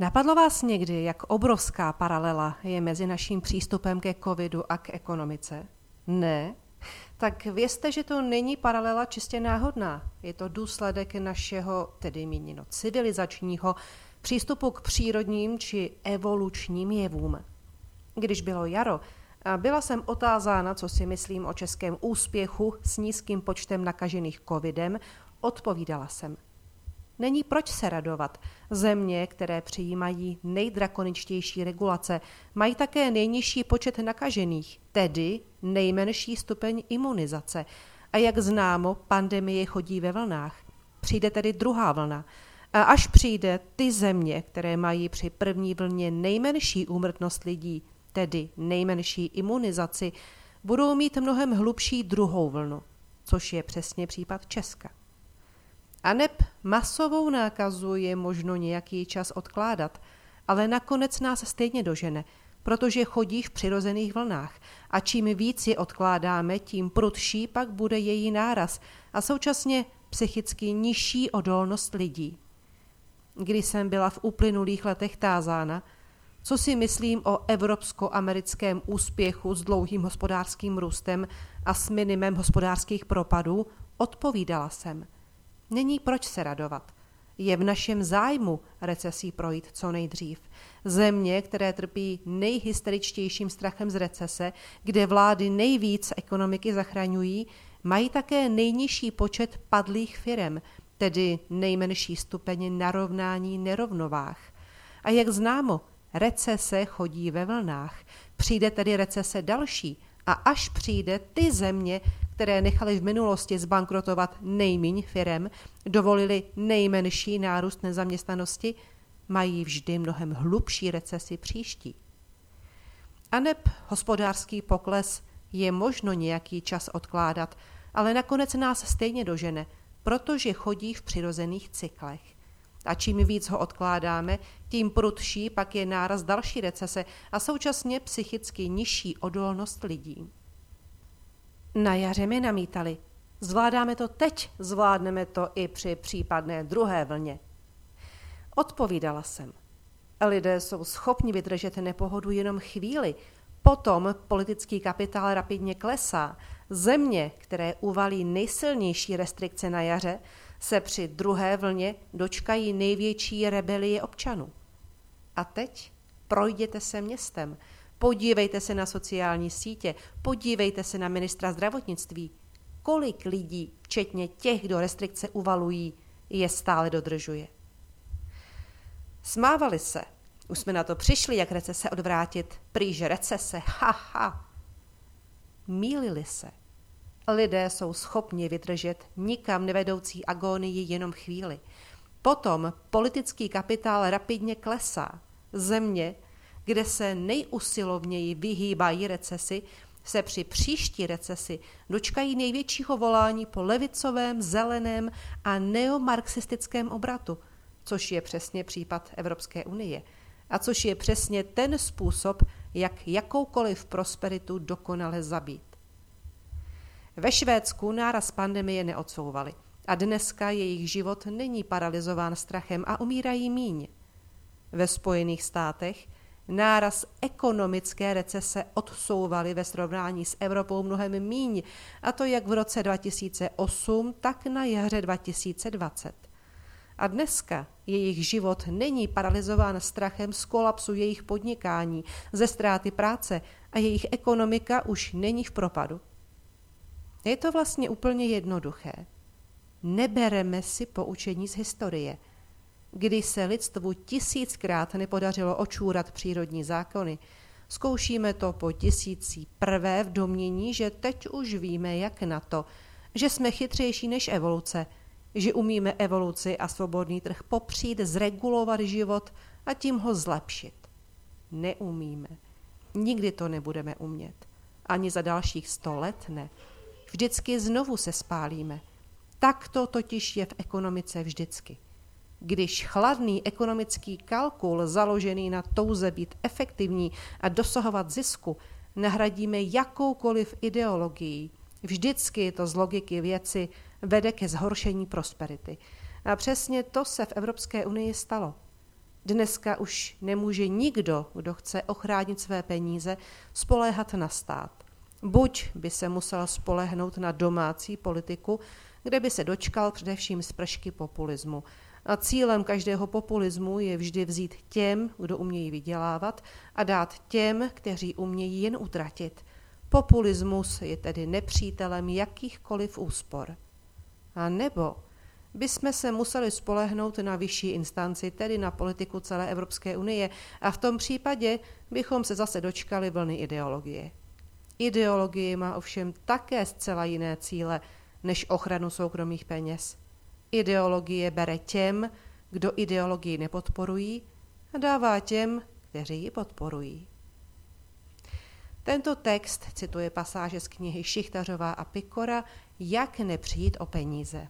Napadlo vás někdy, jak obrovská paralela je mezi naším přístupem ke covidu a k ekonomice? Ne? Tak vězte, že to není paralela čistě náhodná. Je to důsledek našeho, tedy míněno civilizačního, přístupu k přírodním či evolučním jevům. Když bylo jaro, byla jsem otázána, co si myslím o českém úspěchu s nízkým počtem nakažených covidem, odpovídala jsem – Není proč se radovat. Země, které přijímají nejdrakoničtější regulace, mají také nejnižší počet nakažených, tedy nejmenší stupeň imunizace. A jak známo, pandemie chodí ve vlnách. Přijde tedy druhá vlna. A až přijde ty země, které mají při první vlně nejmenší úmrtnost lidí, tedy nejmenší imunizaci, budou mít mnohem hlubší druhou vlnu, což je přesně případ Česka. A neb masovou nákazu je možno nějaký čas odkládat, ale nakonec nás stejně dožene, protože chodí v přirozených vlnách a čím víc je odkládáme, tím prudší pak bude její náraz a současně psychicky nižší odolnost lidí. Když jsem byla v uplynulých letech tázána, co si myslím o evropsko-americkém úspěchu s dlouhým hospodářským růstem a s minimem hospodářských propadů, odpovídala jsem – Není proč se radovat. Je v našem zájmu recesí projít co nejdřív. Země, které trpí nejhysteričtějším strachem z recese, kde vlády nejvíc ekonomiky zachraňují, mají také nejnižší počet padlých firem, tedy nejmenší stupeň narovnání nerovnovách. A jak známo, recese chodí ve vlnách. Přijde tedy recese další a až přijde ty země, které nechali v minulosti zbankrotovat nejmíň firem, dovolili nejmenší nárůst nezaměstnanosti, mají vždy mnohem hlubší recesi příští. A neb hospodářský pokles je možno nějaký čas odkládat, ale nakonec nás stejně dožene, protože chodí v přirozených cyklech. A čím víc ho odkládáme, tím prudší pak je náraz další recese a současně psychicky nižší odolnost lidí. Na jaře mi namítali. Zvládáme to teď, zvládneme to i při případné druhé vlně. Odpovídala jsem. Lidé jsou schopni vydržet nepohodu jenom chvíli. Potom politický kapitál rapidně klesá. Země, které uvalí nejsilnější restrikce na jaře, se při druhé vlně dočkají největší rebelie občanů. A teď projděte se městem. Podívejte se na sociální sítě, podívejte se na ministra zdravotnictví. Kolik lidí, včetně těch, kdo restrikce uvalují, je stále dodržuje. Smávali se. Už jsme na to přišli, jak recese odvrátit. Prýž recese, ha, ha. Mílili se. Lidé jsou schopni vydržet nikam nevedoucí agónii jenom chvíli. Potom politický kapitál rapidně klesá. Země, kde se nejusilovněji vyhýbají recesi, se při příští recesi dočkají největšího volání po levicovém, zeleném a neomarxistickém obratu, což je přesně případ Evropské unie a což je přesně ten způsob, jak jakoukoliv prosperitu dokonale zabít. Ve Švédsku náraz pandemie neodsouvali a dneska jejich život není paralizován strachem a umírají míň. Ve Spojených státech náraz ekonomické recese odsouvali ve srovnání s Evropou mnohem míň, a to jak v roce 2008, tak na jaře 2020. A dneska jejich život není paralizován strachem z kolapsu jejich podnikání, ze ztráty práce a jejich ekonomika už není v propadu. Je to vlastně úplně jednoduché. Nebereme si poučení z historie – kdy se lidstvu tisíckrát nepodařilo očůrat přírodní zákony, zkoušíme to po tisící prvé v domění, že teď už víme, jak na to, že jsme chytřejší než evoluce, že umíme evoluci a svobodný trh popřít, zregulovat život a tím ho zlepšit. Neumíme. Nikdy to nebudeme umět. Ani za dalších sto let ne. Vždycky znovu se spálíme. Tak to totiž je v ekonomice vždycky. Když chladný ekonomický kalkul založený na touze být efektivní a dosahovat zisku nahradíme jakoukoliv ideologií, vždycky to z logiky věci vede ke zhoršení prosperity. A přesně to se v Evropské unii stalo. Dneska už nemůže nikdo, kdo chce ochránit své peníze, spoléhat na stát. Buď by se musel spolehnout na domácí politiku, kde by se dočkal především spršky populismu. A cílem každého populismu je vždy vzít těm, kdo umějí vydělávat, a dát těm, kteří umějí jen utratit. Populismus je tedy nepřítelem jakýchkoliv úspor. A nebo bychom se museli spolehnout na vyšší instanci, tedy na politiku celé Evropské unie, a v tom případě bychom se zase dočkali vlny ideologie. Ideologie má ovšem také zcela jiné cíle než ochranu soukromých peněz. Ideologie bere těm, kdo ideologii nepodporují, a dává těm, kteří ji podporují. Tento text cituje pasáže z knihy Šichtařová a Pikora Jak nepřijít o peníze.